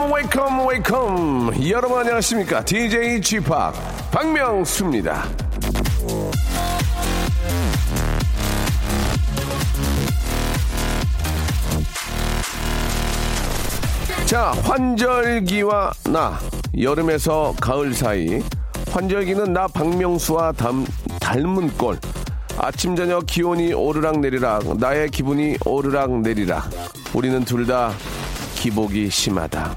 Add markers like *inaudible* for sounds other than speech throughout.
Welcome, welcome, welcome. 여러분 안녕하십니까? DJ p 박명수입니다. 자, 환절기와 나, 여름에서 가을 사이. 환절기는 나 박명수와 닮, 닮은 꼴. 아침, 저녁 기온이 오르락 내리락, 나의 기분이 오르락 내리락. 우리는 둘 다 기복이 심하다.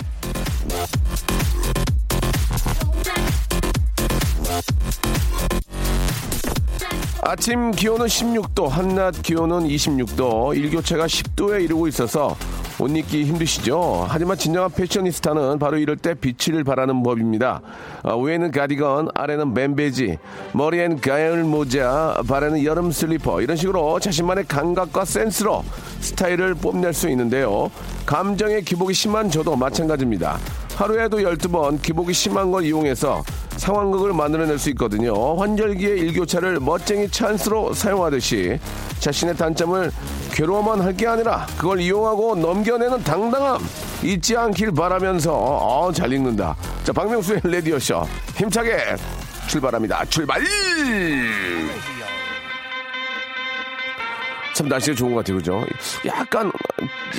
아침 기온은 16도, 한낮 기온은 26도, 일교차가 10도에 이르고 있어서 옷 입기 힘드시죠? 하지만 진정한 패셔니스타는 바로 이럴 때 빛을 발하는 법입니다. 아, 위에는 가디건, 아래는 맨베지, 머리엔 가을 모자, 발에는 여름 슬리퍼 이런 식으로 자신만의 감각과 센스로 스타일을 뽐낼 수 있는데요. 감정의 기복이 심한 저도 마찬가지입니다. 하루에도 12번 기복이 심한 걸 이용해서 상황극을 만들어낼 수 있거든요. 환절기의 일교차를 멋쟁이 찬스로 사용하듯이 자신의 단점을 괴로워만 할 게 아니라 그걸 이용하고 넘겨내는 당당함 잊지 않길 바라면서 어, 잘 읽는다. 자, 박명수의 레디오쇼 힘차게 출발합니다. 출발! 참 날씨가 좋은 것 같아요, 그죠? 약간,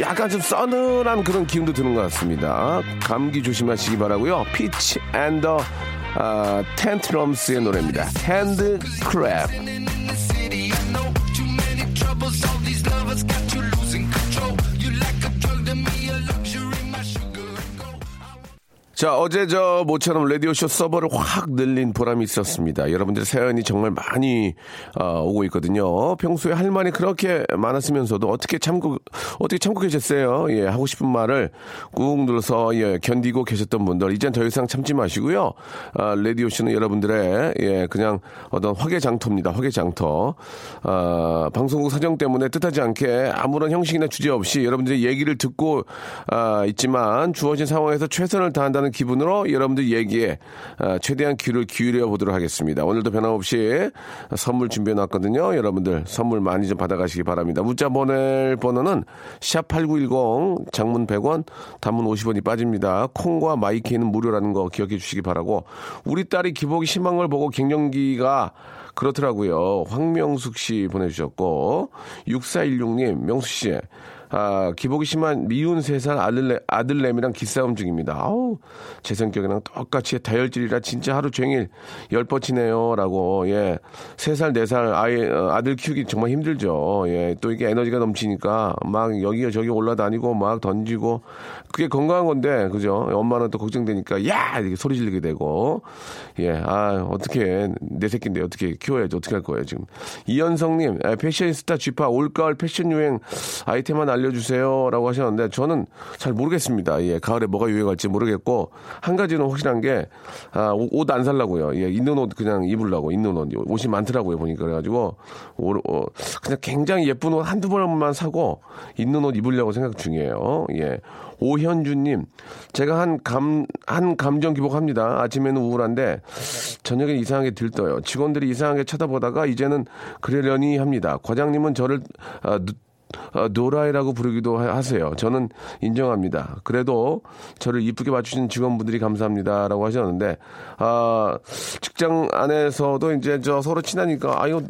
약간 좀 서늘한 그런 기운도 드는 것 같습니다. 감기 조심하시기 바라고요 Fitz and the 아, Tantrums의 노래입니다. HandClap. 자, 어제 저 모처럼 라디오쇼 서버를 확 늘린 보람이 있었습니다. 여러분들 사연이 정말 많이 어, 오고 있거든요. 평소에 할 말이 그렇게 많았으면서도 어떻게 참고, 어떻게 참고 계셨어요? 예, 하고 싶은 말을 꾹 눌러서 예, 견디고 계셨던 분들, 이젠 더 이상 참지 마시고요. 아, 라디오쇼는 여러분들의 예, 그냥 어떤 화개장터입니다. 화개장터. 아, 방송국 사정 때문에 뜻하지 않게 아무런 형식이나 주제 없이 여러분들의 얘기를 듣고 아, 있지만 주어진 상황에서 최선을 다한다는 기분으로 여러분들 얘기에 아, 최대한 귀를 기울여 보도록 하겠습니다. 오늘도 변함없이 선물 준비해 놨거든요. 여러분들 선물 많이 좀 받아가시기 바랍니다. 문자 보낼 번호는 샵8910 장문 100원 단문 50원이 빠집니다. 콩과 마이K는 무료라는 거 기억해 주시기 바라고 우리 딸이 기복이 심한 걸 보고 갱년기가 그렇더라고요. 황명숙 씨 보내주셨고 6416님 명수 씨 아, 기복이 심한 미운 세 살 아들내, 아들내미랑 기싸움 중입니다. 아우, 제 성격이랑 똑같이 다혈질이라 진짜 하루 종일 열 뻗치네요. 라고, 예. 세 살, 네 살 아이, 어, 아들 키우기 정말 힘들죠. 예. 또 이게 에너지가 넘치니까 막 여기 저기 올라다니고 막 던지고 그게 건강한 건데, 그죠? 엄마는 또 걱정되니까 야! 이렇게 소리 지르게 되고, 예. 아, 어떻게, 내 새끼인데 어떻게 키워야지. 어떻게 할 거예요, 지금. 이현성님, 아, 패션 스타 쥐파 올가을 패션 유행 아이템만 알려 주세요. 라고 하셨는데, 저는 잘 모르겠습니다. 예, 가을에 뭐가 유행할지 모르겠고, 한 가지는 확실한 게, 아, 옷 안 살라고요. 예, 있는 옷 그냥 입으려고, 있는 옷. 옷이 많더라고요, 보니까. 그래가지고, 오, 어, 그냥 굉장히 예쁜 옷 한두 벌만 사고, 있는 옷 입으려고 생각 중이에요. 예. 오현주님, 제가 한 감, 한 감정 기복합니다. 아침에는 우울한데, 저녁에 이상하게 들떠요. 직원들이 이상하게 쳐다보다가, 이제는 그러려니 합니다. 과장님은 저를, 아, 또라이라고 부르기도 하- 하세요. 저는 인정합니다. 그래도 저를 이쁘게 봐주신 직원분들이 감사합니다라고 하셨는데, 아, 직장 안에서도 이제 저 서로 친하니까, 아, 이거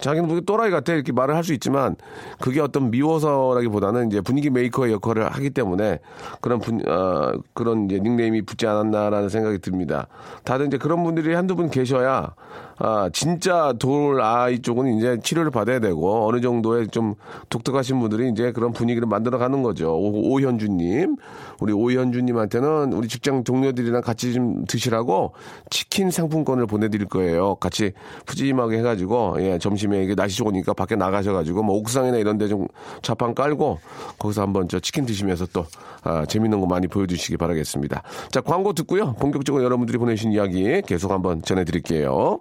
자기는 뭐 또라이 같아. 이렇게 말을 할 수 있지만, 그게 어떤 미워서라기보다는 이제 분위기 메이커의 역할을 하기 때문에 그런 분, 어, 그런 이제 닉네임이 붙지 않았나라는 생각이 듭니다. 다들 이제 그런 분들이 한두 분 계셔야, 아, 진짜 돌 아이 쪽은 이제 치료를 받아야 되고, 어느 정도의 좀 독특하신 분들이 이제 그런 분위기를 만들어 가는 거죠. 오, 오현주님. 우리 오현주님한테는 우리 직장 동료들이랑 같이 좀 드시라고 치킨 상품권을 보내드릴 거예요. 같이 푸짐하게 해가지고, 예, 점심에 이게 날씨 좋으니까 밖에 나가셔가지고, 뭐 옥상이나 이런 데좀 좌판 깔고, 거기서 한번 저 치킨 드시면서 또, 아, 재밌는 거 많이 보여주시기 바라겠습니다. 자, 광고 듣고요. 본격적으로 여러분들이 보내신 이야기 계속 한번 전해드릴게요.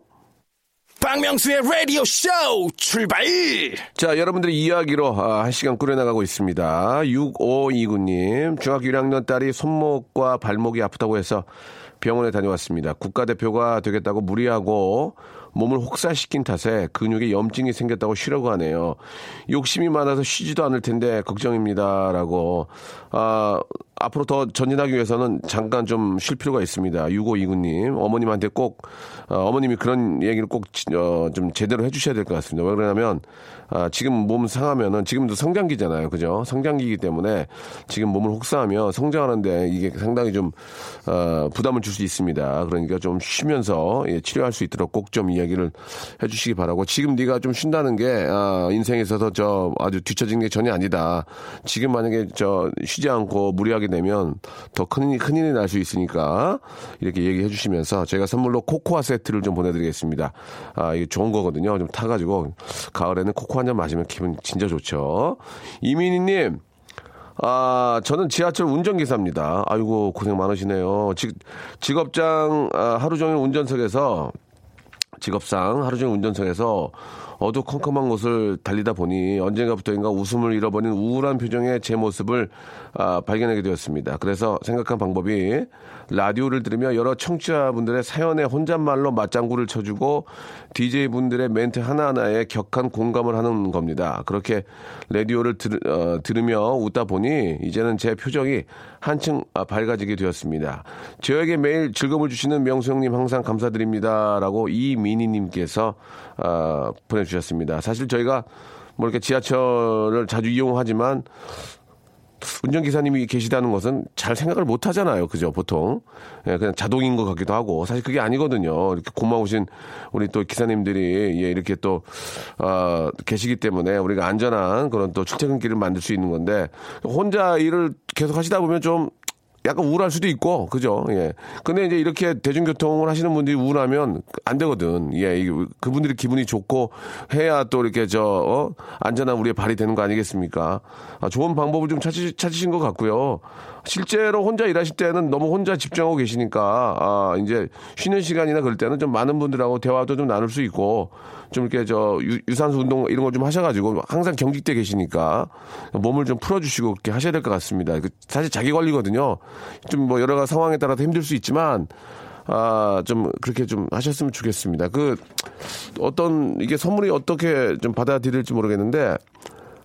박명수의 라디오 쇼 출발! 자, 여러분들의 이야기로 아, 한 시간 꾸려나가고 있습니다. 6529님, 중학교 1학년 딸이 손목과 발목이 아프다고 해서 병원에 다녀왔습니다. 국가대표가 되겠다고 무리하고 몸을 혹사시킨 탓에 근육에 염증이 생겼다고 쉬라고 하네요. 욕심이 많아서 쉬지도 않을 텐데 걱정입니다. 라고. 아, 앞으로 더 전진하기 위해서는 잠깐 좀 쉴 필요가 있습니다. 6529님. 어머님한테 꼭, 어, 머님이 그런 얘기를 꼭, 어, 좀 제대로 해주셔야 될 것 같습니다. 왜 그러냐면, 아, 지금 몸 상하면은, 지금도 성장기잖아요. 그죠? 성장기이기 때문에 지금 몸을 혹사하면 성장하는데 이게 상당히 좀, 어, 부담을 줄 수 있습니다. 그러니까 좀 쉬면서 예, 치료할 수 있도록 꼭 좀 이야기를 해주시기 바라고 지금 네가 좀 쉰다는 게, 아, 인생에 있어서 저 아주 뒤처진 게 전혀 아니다. 지금 만약에 저 쉬지 않고 무리하게 되면 더 큰일이, 큰일이 날 수 있으니까 이렇게 얘기해 주시면서 제가 선물로 코코아 세트를 좀 보내드리겠습니다. 아, 이게 좋은 거거든요. 좀 타가지고 가을에는 코코아 한 잔 마시면 기분 진짜 좋죠. 이민희님, 아, 저는 지하철 운전기사입니다. 아이고, 고생 많으시네요. 직, 직업장 아, 하루 종일 운전석에서 직업상 하루 종일 운전석에서 어두컴컴한 곳을 달리다 보니 언젠가부터인가 웃음을 잃어버린 우울한 표정의 제 모습을 아, 발견하게 되었습니다. 그래서 생각한 방법이 라디오를 들으며 여러 청취자분들의 사연에 혼잣말로 맞장구를 쳐주고 DJ분들의 멘트 하나하나에 격한 공감을 하는 겁니다. 그렇게 라디오를 들, 어, 들으며 웃다 보니 이제는 제 표정이 한층 아, 밝아지게 되었습니다. 저에게 매일 즐거움을 주시는 명수 형님 항상 감사드립니다. 라고 이민희님께서 어, 보내주셨습니다. 사실 저희가 뭐 이렇게 지하철을 자주 이용하지만 운전기사님이 계시다는 것은 잘 생각을 못 하잖아요. 그죠? 보통. 예, 그냥 자동인 것 같기도 하고. 사실 그게 아니거든요. 이렇게 고마우신 우리 또 기사님들이 예, 이렇게 또, 어, 계시기 때문에 우리가 안전한 그런 또 출퇴근길을 만들 수 있는 건데 혼자 일을 계속 하시다 보면 좀 약간 우울할 수도 있고, 그죠? 예. 근데 이제 이렇게 대중교통을 하시는 분들이 우울하면 안 되거든. 예. 그분들이 기분이 좋고 해야 또 이렇게 저, 어? 안전한 우리의 발이 되는 거 아니겠습니까? 아, 좋은 방법을 좀 찾으, 찾으신 것 같고요. 실제로 혼자 일하실 때는 너무 혼자 집중하고 계시니까, 아, 이제 쉬는 시간이나 그럴 때는 좀 많은 분들하고 대화도 좀 나눌 수 있고, 좀 이렇게 저 유, 유산소 운동 이런 거 좀 하셔가지고 항상 경직돼 계시니까 몸을 좀 풀어주시고 그렇게 하셔야 될 것 같습니다. 그 사실 자기 관리거든요. 좀 뭐 여러 가지 상황에 따라서 힘들 수 있지만 아, 좀 그렇게 좀 하셨으면 좋겠습니다. 그 어떤 이게 선물이 어떻게 좀 받아들일지 모르겠는데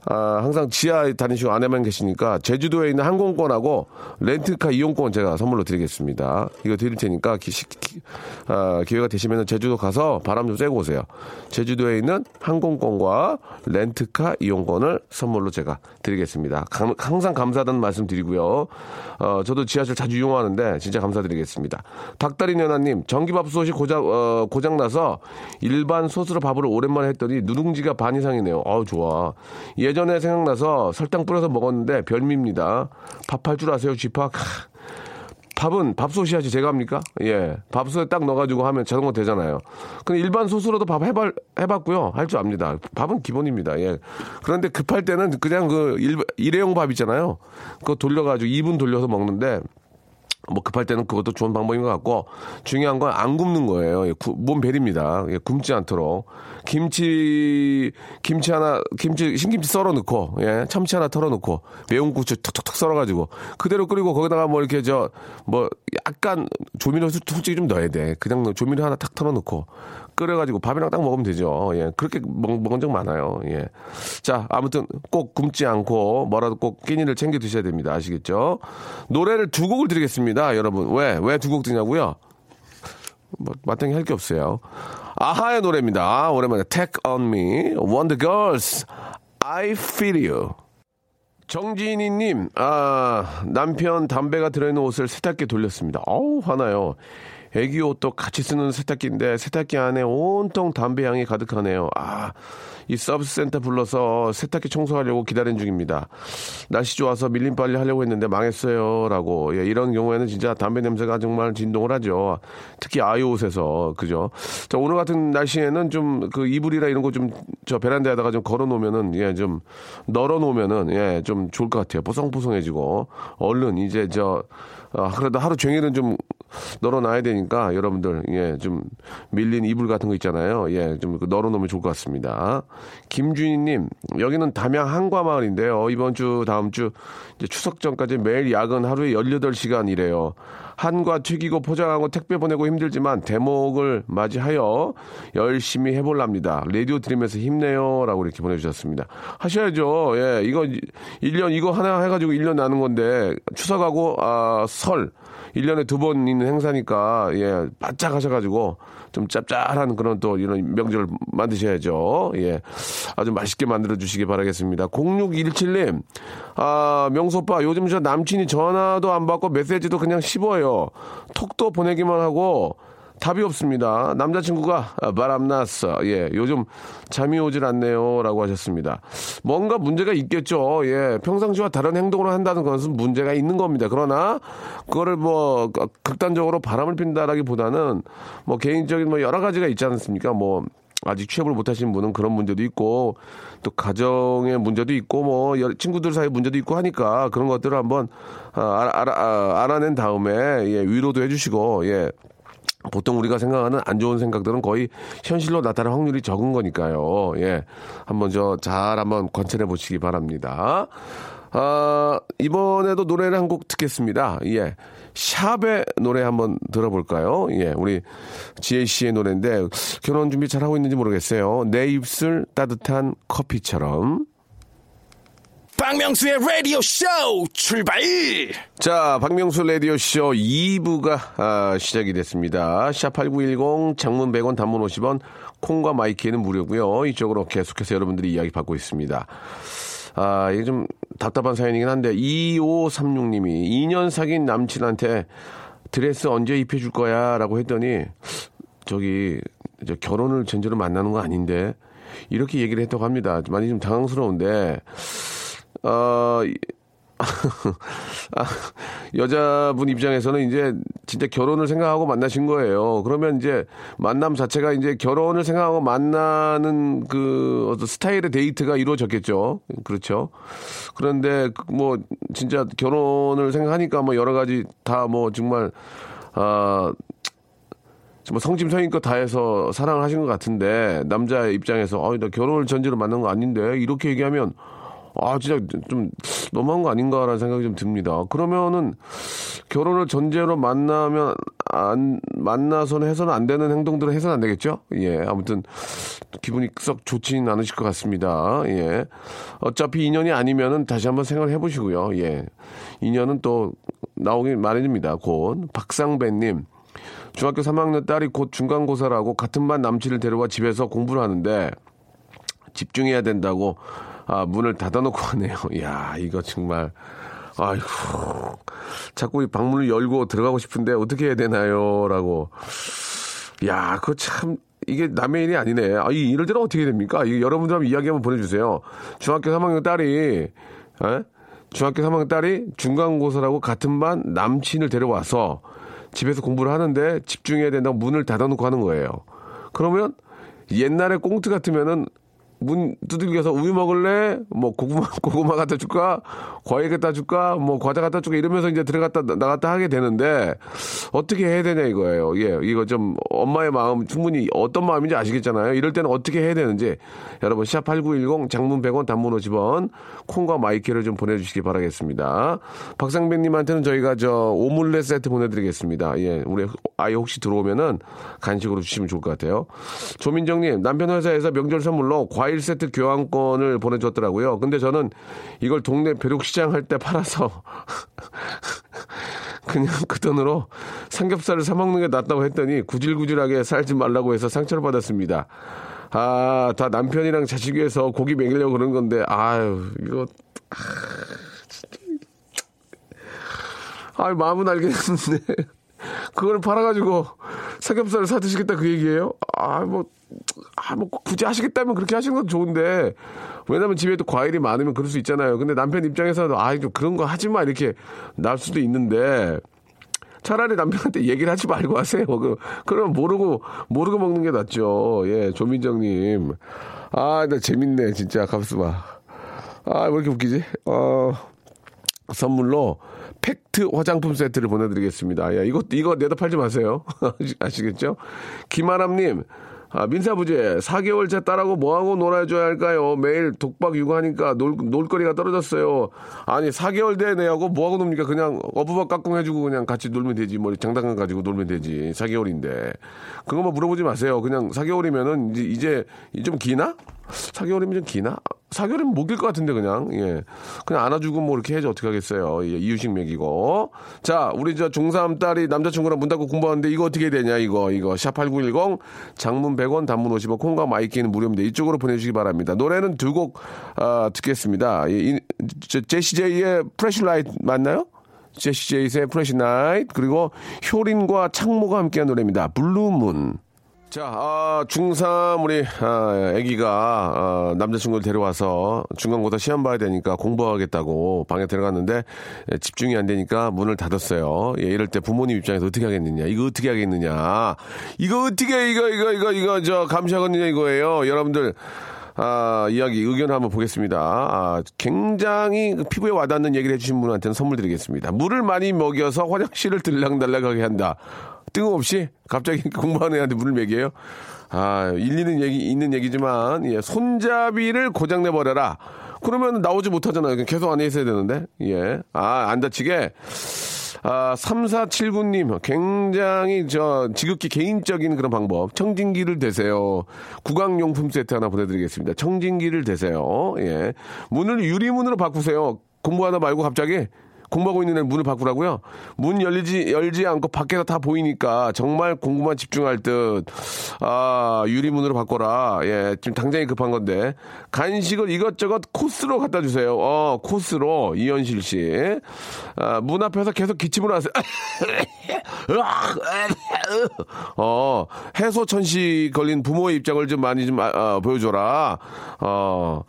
아, 항상 지하에 다니시고 안에만 계시니까 제주도에 있는 항공권하고 렌트카 이용권 제가 선물로 드리겠습니다. 이거 드릴 테니까 기, 기, 아, 기회가 되시면 제주도 가서 바람 좀 쐬고 오세요. 제주도에 있는 항공권과 렌트카 이용권을 선물로 제가 드리겠습니다. 감, 항상 감사하다는 말씀 드리고요. 어, 저도 지하철 자주 이용하는데 진짜 감사드리겠습니다. 닭다리 연하님 전기밥솥이 고장 어, 고장 나서 일반 솥으로 밥을 오랜만에 했더니 누룽지가 반 이상이네요. 아우 좋아. 예 전에 생각나서 설탕 뿌려서 먹었는데 별미입니다. 밥할 줄 아세요, 쥐팍? 밥은 밥솥이 하지 제가 합니까? 예. 밥솥에 딱 넣어가지고 하면 자동으로 되잖아요. 근데 일반 솥으로도 밥 해봐, 해봤고요. 할 줄 압니다. 밥은 기본입니다. 예. 그런데 급할 때는 그냥 그 일, 일회용 밥 있잖아요. 그거 돌려가지고 2분 돌려서 먹는데 뭐 급할 때는 그것도 좋은 방법인 것 같고 중요한 건 안 굽는 거예요. 예, 구, 몸 베립니다. 예, 굶지 않도록 김치 김치 하나 김치 신김치 썰어 넣고 예, 참치 하나 털어 넣고 매운 고추 툭툭툭 썰어 가지고 그대로 끓이고 거기다가 뭐 이렇게 저 뭐 약간 조미료 솔직히 좀 넣어야 돼. 그냥 조미료 하나 탁 털어 넣고 끓여가지고 밥이랑 딱 먹으면 되죠. 예, 그렇게 먹, 먹은 적 많아요. 예. 자, 아무튼 꼭 굶지 않고 뭐라도 꼭 끼니를 챙겨 드셔야 됩니다. 아시겠죠? 노래를 두 곡을 드리겠습니다. 여러분. 왜? 왜 두 곡 드냐고요? 뭐, 마땅히 할 게 없어요. 아하의 노래입니다. 오랜만에 Take On Me, Wonder Girls, I Feel You. 정진희님, 아, 남편 담배가 들어있는 옷을 세탁기에 돌렸습니다. 어우, 화나요. 애기 옷도 같이 쓰는 세탁기인데 세탁기 안에 온통 담배 향이 가득하네요. 아, 이 서비스 센터 불러서 세탁기 청소하려고 기다린 중입니다. 날씨 좋아서 밀림 빨리 하려고 했는데 망했어요. 라고. 예, 이런 경우에는 진짜 담배 냄새가 정말 진동을 하죠. 특히 아이 옷에서. 그죠? 자, 오늘 같은 날씨에는 좀 그 이불이나 이런 거 좀 저 베란다에다가 좀 걸어 놓으면은 예, 좀 널어 놓으면은 예, 좀 좋을 것 같아요. 뽀송뽀송해지고. 얼른 이제 저 아, 그래도 하루 종일은 좀 널어놔야 되니까 여러분들 예 좀 밀린 이불 같은 거 있잖아요. 예 좀 널어놓으면 좋을 것 같습니다. 김준희님 여기는 담양 한과마을인데요. 이번 주 다음 주 추석 전까지 매일 야근 하루에 18시간 이래요. 한과 튀기고 포장하고 택배 보내고 힘들지만 대목을 맞이하여 열심히 해볼랍니다. 라디오 들으면서 힘내요. 라고 이렇게 보내주셨습니다. 하셔야죠. 예, 이거 1년, 이거 하나 해가지고 1년 나는 건데, 추석하고, 아, 설. 1년에 두 번 있는 행사니까, 예, 바짝 하셔가지고, 좀 짭짤한 그런 또 이런 명절 만드셔야죠. 예. 아주 맛있게 만들어 주시기 바라겠습니다. 0617님, 아, 명소빠, 요즘 저 남친이 전화도 안 받고 메시지도 그냥 씹어요. 톡도 보내기만 하고, 답이 없습니다. 남자친구가 바람났어. 예, 요즘 잠이 오질 않네요. 라고 하셨습니다. 뭔가 문제가 있겠죠. 예, 평상시와 다른 행동을 한다는 것은 문제가 있는 겁니다. 그러나, 그거를 뭐, 극단적으로 바람을 핀다라기 보다는 뭐 개인적인 뭐 여러 가지가 있지 않습니까? 뭐, 아직 취업을 못 하신 분은 그런 문제도 있고 또 가정의 문제도 있고 뭐 여- 친구들 사이 문제도 있고 하니까 그런 것들을 한번 아, 알아, 알아, 알아낸 다음에 예, 위로도 해주시고 예. 보통 우리가 생각하는 안 좋은 생각들은 거의 현실로 나타날 확률이 적은 거니까요. 예. 한번 저 잘 한번 관찰해 보시기 바랍니다. 아, 이번에도 노래를 한 곡 듣겠습니다. 예. 샵의 노래 한번 들어볼까요? 예. 우리 지혜 씨의 노래인데 결혼 준비 잘 하고 있는지 모르겠어요. 내 입술 따뜻한 커피처럼. 박명수의 라디오 쇼 출발! 자, 박명수 라디오 쇼 2부가 아, 시작이 됐습니다. 샵8910 장문 100원 단문 50원 콩과 마이K는 무료고요. 이쪽으로 계속해서 여러분들이 이야기 받고 있습니다. 아, 이게 좀 답답한 사연이긴 한데 2536님이 2년 사귄 남친한테 드레스 언제 입혀줄 거야? 라고 했더니 저기 저 결혼을 전제로 만나는 거 아닌데 이렇게 얘기를 했다고 합니다. 많이 좀 당황스러운데 어, 이- *laughs* 아, 여자분 입장에서는 이제 진짜 결혼을 생각하고 만나신 거예요. 그러면 이제 만남 자체가 이제 결혼을 생각하고 만나는 그 어떤 스타일의 데이트가 이루어졌겠죠. 그렇죠. 그런데 그뭐 진짜 결혼을 생각하니까 뭐 여러 가지 다 뭐 정말 아 정말 성심성의껏 다 해서 사랑을 하신 것 같은데 남자 입장에서 아, 나 결혼을 전제로 만난 거 아닌데 이렇게 얘기하면 아 진짜 좀 너무한 거 아닌가라는 생각이 좀 듭니다. 그러면은 결혼을 전제로 만나면 안 만나서는 해서는 안 되는 행동들을 해서는 안 되겠죠? 예 아무튼 기분이 썩 좋지는 않으실 것 같습니다. 예 어차피 인연이 아니면은 다시 한번 생각을 해보시고요. 예 인연은 또 나오긴 마련입니다. 곧 박상배님. 중학교 3학년 딸이 곧 중간고사라고 같은 반 남친을 데려와 집에서 공부를 하는데 집중해야 된다고 아, 문을 닫아놓고 하네요. *laughs* 야 이거 정말 아이고 자꾸 이 방문을 열고 들어가고 싶은데 어떻게 해야 되나요? 라고 야 그거 참 이게 남의 일이 아니네. 아, 이 이럴 때는 어떻게 됩니까? 이 여러분들 한번 이야기 한번 보내주세요. 중학교 3학년 딸이 에? 중학교 3학년 딸이 중간고사라고 같은 반 남친을 데려와서 집에서 공부를 하는데 집중해야 된다고 문을 닫아놓고 하는 거예요. 그러면 옛날에 꽁트 같으면은 문 두들겨서 우유 먹을래? 뭐 고구마 *laughs* 고구마 갖다 줄까? 과일 갖다 줄까? 뭐 과자 갖다 줄까? 이러면서 이제 들어갔다 나갔다 하게 되는데 어떻게 해야 되냐 이거예요. 예, 이거 좀 엄마의 마음 충분히 어떤 마음인지 아시겠잖아요. 이럴 때는 어떻게 해야 되는지 여러분 샵 8910 장문 100원 단문 50원 콩과 마이키를 좀 보내주시기 바라겠습니다. 박상배님한테는 저희가 저 오믈렛 세트 보내드리겠습니다. 예, 우리 아이 혹시 들어오면은 간식으로 주시면 좋을 것 같아요. 조민정님 남편 회사에서 명절 선물로 과일 세트 교환권을 보내줬더라고요. 근데 저는 이걸 동네 벼룩시장 할 때 팔아서 *laughs* 그냥 그 돈으로 삼겹살을 사 먹는 게 낫다고 했더니 구질구질하게 살지 말라고 해서 상처를 받았습니다. 아, 다 남편이랑 자식 위해서 고기 먹이려고 그런 건데, 아유, 이거, 아, 마음은 알겠는데. 그걸 팔아가지고 삼겹살을 사 드시겠다 그 얘기예요? 아, 뭐, 아, 뭐, 굳이 하시겠다면 그렇게 하시는 건 좋은데, 왜냐면 집에 또 과일이 많으면 그럴 수 있잖아요. 근데 남편 입장에서는, 아, 좀 그런 거 하지 마, 이렇게 날 수도 있는데, 차라리 남편한테 얘기를 하지 말고 하세요. 그, 그러면 모르고, 모르고 먹는 게 낫죠. 예, 조민정님. 아, 나 재밌네, 진짜. 봐. 아, 왜 이렇게 웃기지? 어, 선물로 팩트 화장품 세트를 보내드리겠습니다. 야, 이거, 이거 내다 팔지 마세요. *laughs* 아시겠죠? 김아람님, 아, 민사부지 4개월 째 딸하고 뭐하고 놀아줘야 할까요? 매일 독박 육아하니까 놀, 놀거리가 떨어졌어요. 아니 4개월 돼 내하고 뭐하고 놉니까? 그냥 어부박 깍꿍 해주고 그냥 같이 놀면 되지. 뭐 장난감 가지고 놀면 되지. 4개월인데. 그거 뭐 물어보지 마세요. 그냥 4개월이면은 이제, 이제 좀 기나? 4개월이면 좀 기나? 4개월이면 목일 것 같은데 그냥. 예. 그냥 안아주고 뭐 이렇게 해야지 어떻게 하겠어요. 예, 이유식 먹이고. 자 우리 저 중3 딸이 남자친구랑 문 닫고 공부하는데 이거 어떻게 되냐 이거. 이거. 샵8910 장문 100원 단문 50원 콩과 마이K는 무료입니다. 이쪽으로 보내주시기 바랍니다. 노래는 두 곡 아, 듣겠습니다. 이, 이, 저, 제시제이의 Flashlight 맞나요? 제시제이의 Flashlight 그리고 효린과 창모가 함께한 노래입니다. Blue Moon 자, 아, 중3 우리 아, 아기가 아, 남자친구를 데려와서 중간고사 시험 봐야 되니까 공부하겠다고 방에 들어갔는데 예, 집중이 안 되니까 문을 닫았어요. 예, 이럴 때 부모님 입장에서 어떻게 하겠느냐? 이거 어떻게 하겠느냐? 이거 어떻게 이거 이거 이거 이거 저 감시하겠느냐 이거예요. 여러분들 아, 이야기, 의견 한번 보겠습니다. 아, 굉장히 피부에 와닿는 얘기를 해주신 분한테는 선물 드리겠습니다. 물을 많이 먹여서 화장실을 들락달락하게 한다. 뜬금없이 갑자기 공부하는 애한테 물을 먹여요? 아, 일리는 얘기, 있는 얘기지만, 예, 손잡이를 고장내버려라. 그러면 나오지 못하잖아요. 계속 안에 있어야 되는데, 예. 아, 안 다치게. 아, 3479님, 굉장히 저 지극히 개인적인 그런 방법. 청진기를 대세요. 구강용품 세트 하나 보내드리겠습니다. 청진기를 대세요. 예. 문을 유리문으로 바꾸세요. 공부하다 말고 갑자기 공부하고 있는 애 문을 바꾸라고요? 문 열리지, 열지 않고 밖에서 다 보이니까 정말 공부만 집중할 듯, 아, 유리문으로 바꿔라. 예, 지금 당장이 급한 건데. 간식을 이것저것 코스로 갖다 주세요. 어, 코스로. 이현실 씨. 아, 문 앞에서 계속 기침을 하세요. *laughs* 어, 해소천식 걸린 부모의 입장을 좀 많이 좀, 아, 아, 보여줘라. 어,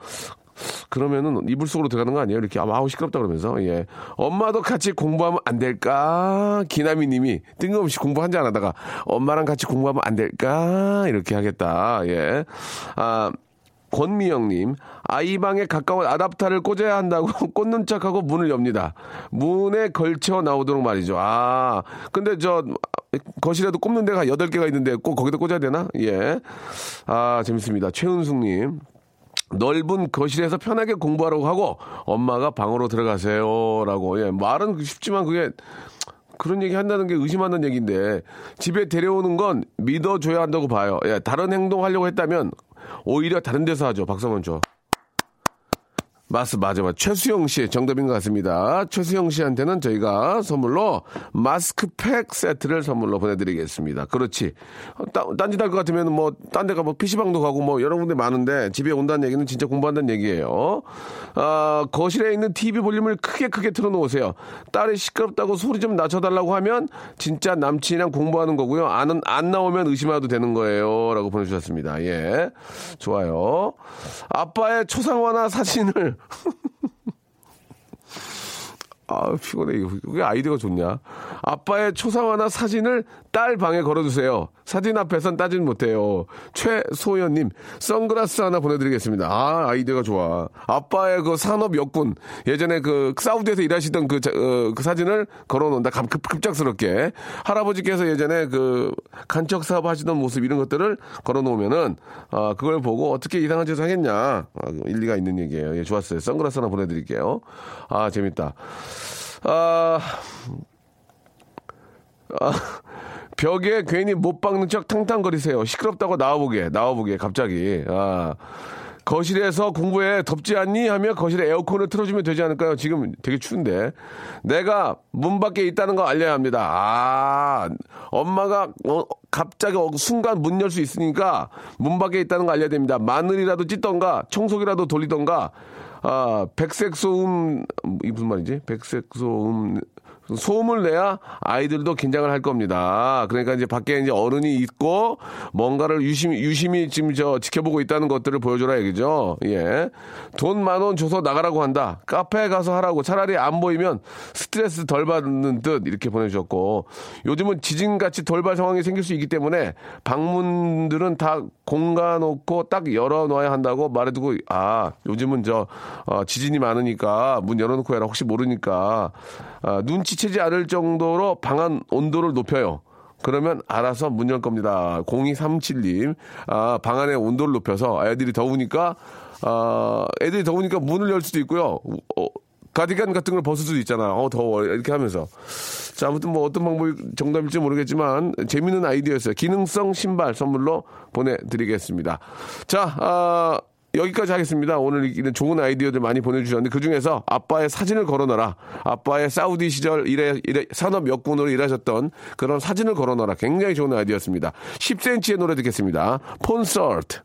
그러면은 이불 속으로 들어가는 거 아니에요? 이렇게 아우 시끄럽다 그러면서 예 엄마도 같이 공부하면 안 될까? 기나미님이 뜬금없이 공부 한잔 안 하다가 엄마랑 같이 공부하면 안 될까? 이렇게 하겠다 예아 권미영님, 아이 방에 가까운 아답타를 꽂아야 한다고 *laughs* 꽂는 척하고 문을 엽니다. 문에 걸쳐 나오도록 말이죠. 아, 근데 저, 거실에도 꼽는 데가 8개가 있는데 꼭 거기다 꽂아야 되나? 예. 아, 재밌습니다. 최은숙님, 넓은 거실에서 편하게 공부하라고 하고 엄마가 방으로 들어가세요라고 예 말은 쉽지만 그게 그런 얘기 한다는 게 의심한다는 얘기인데 집에 데려오는 건 믿어줘야 한다고 봐요. 예 다른 행동 하려고 했다면 오히려 다른 데서 하죠. 한번 줘. 맞스 맞아 맞아 최수영 씨 정답인 것 같습니다. 최수영 씨한테는 저희가 선물로 마스크팩 세트를 선물로 보내드리겠습니다. 그렇지. 딴짓 할 것 같으면 뭐 딴 데가 뭐 PC방도 가고 뭐 여러 군데 많은데 집에 온다는 얘기는 진짜 공부한다는 얘기예요. 아, 거실에 있는 TV 볼륨을 크게 크게 틀어놓으세요. 딸이 시끄럽다고 소리 좀 낮춰달라고 하면 진짜 남친이랑 공부하는 거고요. 안, 안 나오면 의심해도 되는 거예요. 라고 보내주셨습니다. 예. 좋아요. 아빠의 초상화나 사진을 *laughs* 아, 피곤해. 왜 아이디어가 좋냐? 아빠의 초상화나 사진을 딸 방에 걸어두세요. 사진 앞에선 따진 못해요. 최소연님, 선글라스 하나 보내드리겠습니다. 아, 아이디어가 좋아. 아빠의 그 산업 역군. 예전에 그 사우디에서 일하시던 그, 어, 그 사진을 걸어놓는다. 급, 급작스럽게. 할아버지께서 예전에 그 간척 사업 하시던 모습 이런 것들을 걸어놓으면은, 아, 그걸 보고 어떻게 이상한 짓을 하겠냐. 아, 일리가 있는 얘기예요. 예, 좋았어요. 선글라스 하나 보내드릴게요. 아, 재밌다. 아, 아, 벽에 괜히 못 박는 척 탕탕거리세요. 시끄럽다고 나와보게, 나와보게, 갑자기. 아, 거실에서 공부해 덥지 않니? 하며 거실에 에어컨을 틀어주면 되지 않을까요? 지금 되게 추운데. 내가 문 밖에 있다는 거 알려야 합니다. 아, 엄마가, 어, 갑자기 어, 순간 문 열 수 있으니까 문 밖에 있다는 거 알려야 됩니다. 마늘이라도 찢던가, 청소기라도 돌리던가, 아, 백색 소음, 이 무슨 말이지? 백색 소음, 소음을 내야 아이들도 긴장을 할 겁니다. 그러니까 이제 밖에 이제 어른이 있고 뭔가를 유심히, 유심히 지금 저 지켜보고 있다는 것들을 보여줘라 얘기죠. 예. 돈 만 원 줘서 나가라고 한다. 카페에 가서 하라고 차라리 안 보이면 스트레스 덜 받는 듯 이렇게 보내주셨고 요즘은 지진같이 돌발 상황이 생길 수 있기 때문에 방문들은 다 공간 놓고 딱 열어놔야 한다고 말해두고 아 요즘은 저 어, 지진이 많으니까 문 열어놓고 해라 혹시 모르니까 아, 눈치채지 않을 정도로 방안 온도를 높여요. 그러면 알아서 문 열 겁니다. 0237님, 아, 방 안에 온도를 높여서 애들이 더우니까, 아, 애들이 더우니까 문을 열 수도 있고요. 어, 가디건 같은 걸 벗을 수도 있잖아. 어, 더워. 이렇게 하면서. 자, 아무튼 뭐 어떤 방법이 정답일지 모르겠지만, 재밌는 아이디어였어요. 기능성 신발 선물로 보내드리겠습니다. 자, 아, 여기까지 하겠습니다. 오늘 이런 좋은 아이디어들 많이 보내주셨는데 그 중에서 아빠의 사진을 걸어놔라. 아빠의 사우디 시절 일해, 일해, 산업 역군으로 일하셨던 그런 사진을 걸어놔라. 굉장히 좋은 아이디어였습니다. 10cm의 노래 듣겠습니다. 폰서트.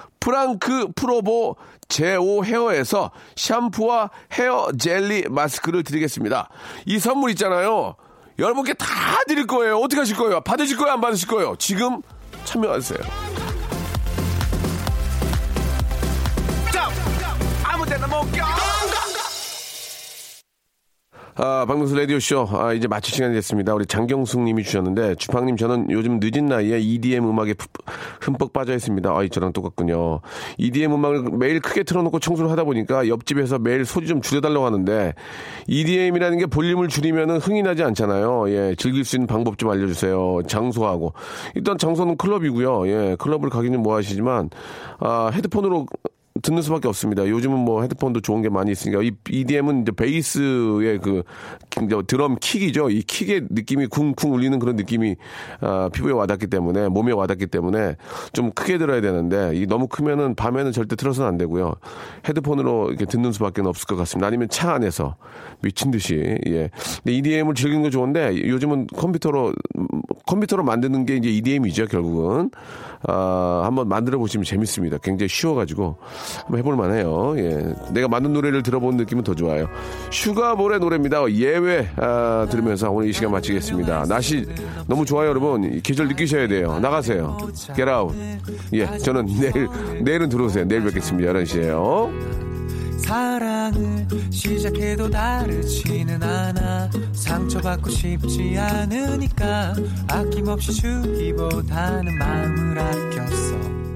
프랑크 프로보 제오 헤어에서 샴푸와 헤어 젤리 마스크를 드리겠습니다. 이 선물 있잖아요. 여러분께 다 드릴 거예요. 어떻게 하실 거예요? 받으실 거예요? 안 받으실 거예요? 지금 참여하세요. 아무 데나 못 껴. 아, 박명수 라디오쇼. 아, 이제 마칠 시간이 됐습니다. 우리 장경숙 님이 주셨는데, 주팡님, 저는 요즘 늦은 나이에 EDM 음악에 푹- 흠뻑 빠져 있습니다. 아, 저랑 똑같군요. EDM 음악을 매일 크게 틀어놓고 청소를 하다 보니까 옆집에서 매일 소리 좀 줄여달라고 하는데, EDM이라는 게 볼륨을 줄이면 흥이 나지 않잖아요. 예, 즐길 수 있는 방법 좀 알려주세요. 장소하고. 일단 장소는 클럽이고요. 예, 클럽을 가기는 뭐 하시지만, 아, 헤드폰으로 듣는 수밖에 없습니다. 요즘은 뭐 헤드폰도 좋은 게 많이 있으니까 이 EDM은 이제 베이스의 그 드럼 킥이죠. 이 킥의 느낌이 쿵쿵 울리는 그런 느낌이 아, 피부에 와닿기 때문에 몸에 와닿기 때문에 좀 크게 들어야 되는데 이 너무 크면은 밤에는 절대 틀어서는 안 되고요. 헤드폰으로 이렇게 듣는 수밖에 없을 것 같습니다. 아니면 차 안에서 미친 듯이 예. 근데 EDM을 즐기는 거 좋은데 요즘은 컴퓨터로 음, 컴퓨터로 만드는 게 이제 EDM이죠 결국은 아, 한번 만들어 보시면 재밌습니다. 굉장히 쉬워가지고 한번 해볼 만해요. 예. 내가 만든 노래를 들어본 느낌은 더 좋아요. 슈가볼의 노래입니다. 예외 아, 들으면서 오늘 이 시간 마치겠습니다. 날씨 너무 좋아요, 여러분. 이 계절 느끼셔야 돼요. 나가세요. Get out. 예, 저는 내일 내일은 들어오세요. 내일 뵙겠습니다. 11시에요. 사랑을 시작해도 다르지는 않아 상처받고 싶지 않으니까 아낌없이 주기보다는 마음을 아꼈어